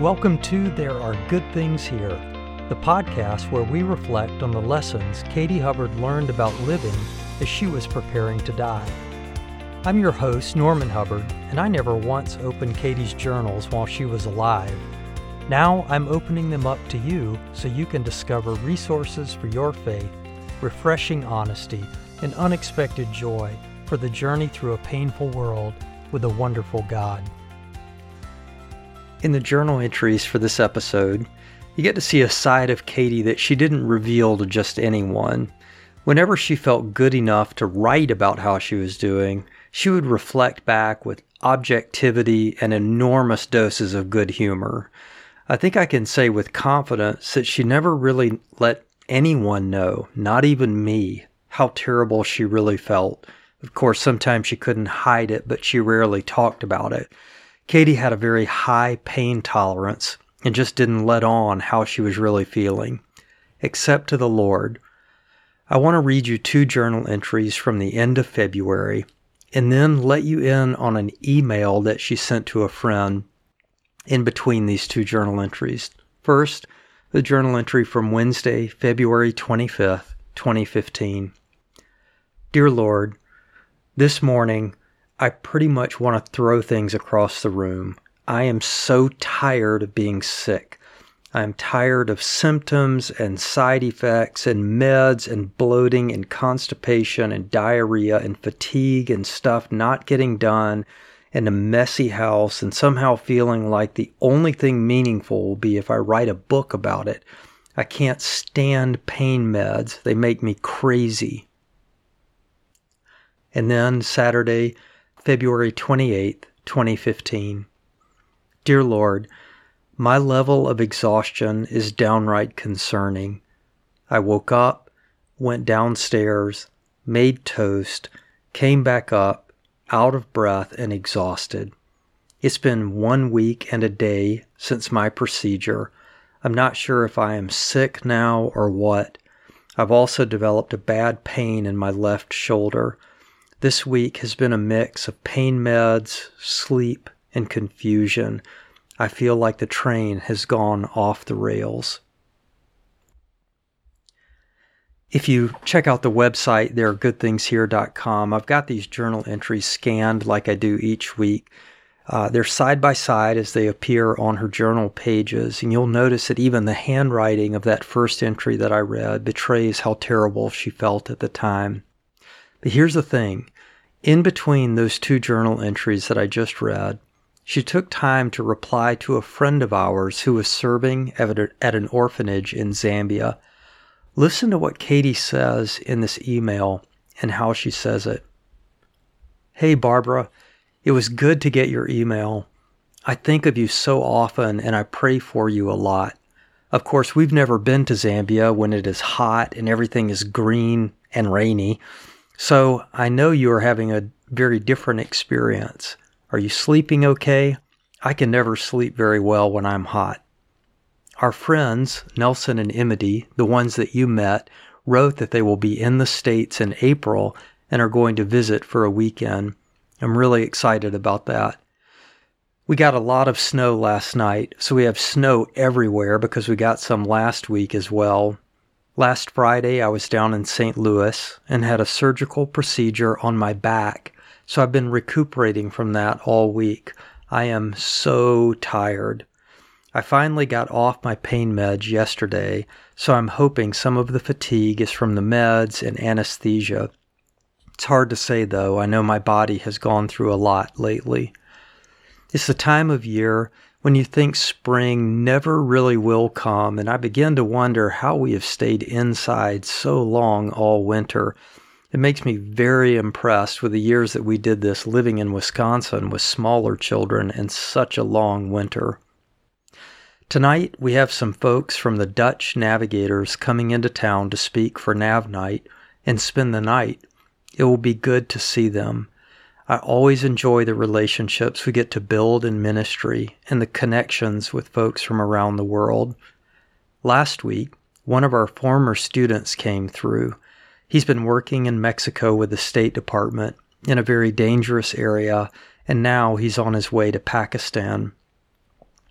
Welcome to There Are Good Things Here, the podcast where we reflect on the lessons Katie Hubbard learned about living as she was preparing to die. I'm your host, Norman Hubbard, and I never once opened Katie's journals while she was alive. Now I'm opening them up to you so you can discover resources for your faith, refreshing honesty, and unexpected joy for the journey through a painful world with a wonderful God. In the journal entries for this episode, you get to see a side of Katie that she didn't reveal to just anyone. Whenever she felt good enough to write about how she was doing, she would reflect back with objectivity and enormous doses of good humor. I think I can say with confidence that she never really let anyone know, not even me, how terrible she really felt. Of course, sometimes she couldn't hide it, but she rarely talked about it. Katie had a very high pain tolerance and just didn't let on how she was really feeling, except to the Lord. I want to read you two journal entries from the end of February and then let you in on an email that she sent to a friend in between these two journal entries. First, the journal entry from Wednesday, February 25th, 2015. Dear Lord, this morning I pretty much want to throw things across the room. I am so tired of being sick. I am tired of symptoms and side effects and meds and bloating and constipation and diarrhea and fatigue and stuff not getting done and a messy house and somehow feeling like the only thing meaningful will be if I write a book about it. I can't stand pain meds. They make me crazy. And then Saturday, February 28th, 2015. Dear Lord, my level of exhaustion is downright concerning. I woke up, went downstairs, made toast, came back up, out of breath and exhausted. It's been one week and a day since my procedure. I'm not sure if I am sick now or what. I've also developed a bad pain in my left shoulder. This week has been a mix of pain meds, sleep, and confusion. I feel like the train has gone off the rails. If you check out the website, there are goodthingshere.com. I've got these journal entries scanned like I do each week. Uh, they're side by side as they appear on her journal pages, and you'll notice that even the handwriting of that first entry that I read betrays how terrible she felt at the time. But here's the thing in between those two journal entries that I just read, she took time to reply to a friend of ours who was serving at an orphanage in Zambia. Listen to what Katie says in this email and how she says it. Hey, Barbara, it was good to get your email. I think of you so often and I pray for you a lot. Of course, we've never been to Zambia when it is hot and everything is green and rainy. So I know you are having a very different experience. Are you sleeping okay? I can never sleep very well when I'm hot. Our friends, Nelson and Emity, the ones that you met, wrote that they will be in the States in April and are going to visit for a weekend. I'm really excited about that. We got a lot of snow last night, so we have snow everywhere because we got some last week as well. Last Friday, I was down in St. Louis and had a surgical procedure on my back, so I've been recuperating from that all week. I am so tired. I finally got off my pain meds yesterday, so I'm hoping some of the fatigue is from the meds and anesthesia. It's hard to say though, I know my body has gone through a lot lately. It's the time of year when you think spring never really will come, and I begin to wonder how we have stayed inside so long all winter. It makes me very impressed with the years that we did this living in Wisconsin with smaller children and such a long winter. Tonight, we have some folks from the Dutch Navigators coming into town to speak for Nav Night and spend the night. It will be good to see them. I always enjoy the relationships we get to build in ministry and the connections with folks from around the world. Last week, one of our former students came through. He's been working in Mexico with the State Department in a very dangerous area, and now he's on his way to Pakistan.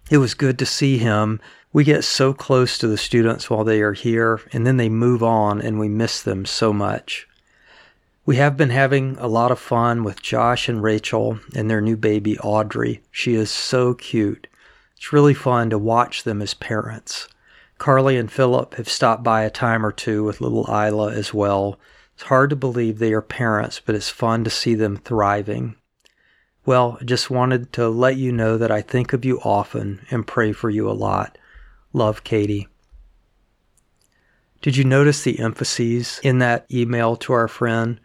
It was good to see him. We get so close to the students while they are here, and then they move on, and we miss them so much. We have been having a lot of fun with Josh and Rachel and their new baby, Audrey. She is so cute. It's really fun to watch them as parents. Carly and Philip have stopped by a time or two with little Isla as well. It's hard to believe they are parents, but it's fun to see them thriving. Well, just wanted to let you know that I think of you often and pray for you a lot. Love, Katie. Did you notice the emphases in that email to our friend?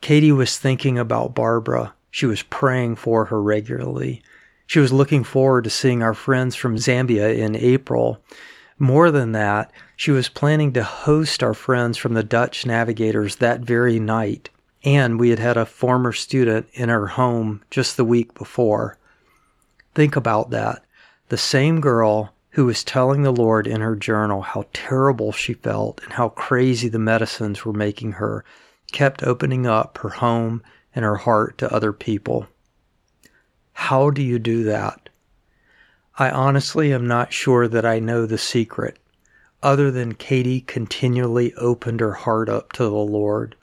Katie was thinking about Barbara. She was praying for her regularly. She was looking forward to seeing our friends from Zambia in April. More than that, she was planning to host our friends from the Dutch Navigators that very night. And we had had a former student in her home just the week before. Think about that. The same girl who was telling the Lord in her journal how terrible she felt and how crazy the medicines were making her kept opening up her home and her heart to other people. How do you do that? I honestly am not sure that I know the secret, other than Katie continually opened her heart up to the Lord.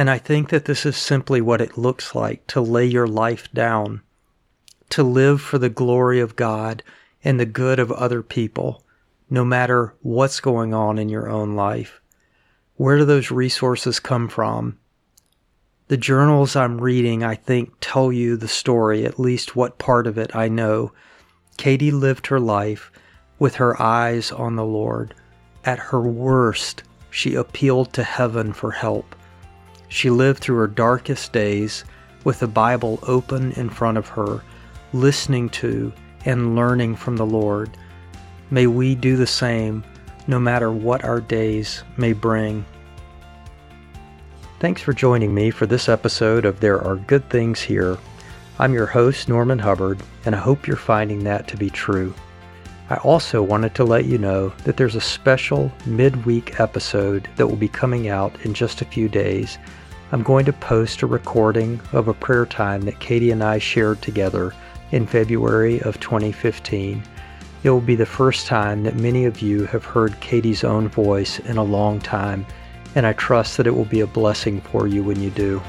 And I think that this is simply what it looks like to lay your life down, to live for the glory of God and the good of other people, no matter what's going on in your own life. Where do those resources come from? The journals I'm reading, I think, tell you the story, at least what part of it I know. Katie lived her life with her eyes on the Lord. At her worst, she appealed to heaven for help. She lived through her darkest days with the Bible open in front of her, listening to and learning from the Lord. May we do the same no matter what our days may bring. Thanks for joining me for this episode of There Are Good Things Here. I'm your host, Norman Hubbard, and I hope you're finding that to be true. I also wanted to let you know that there's a special midweek episode that will be coming out in just a few days. I'm going to post a recording of a prayer time that Katie and I shared together in February of 2015. It will be the first time that many of you have heard Katie's own voice in a long time, and I trust that it will be a blessing for you when you do.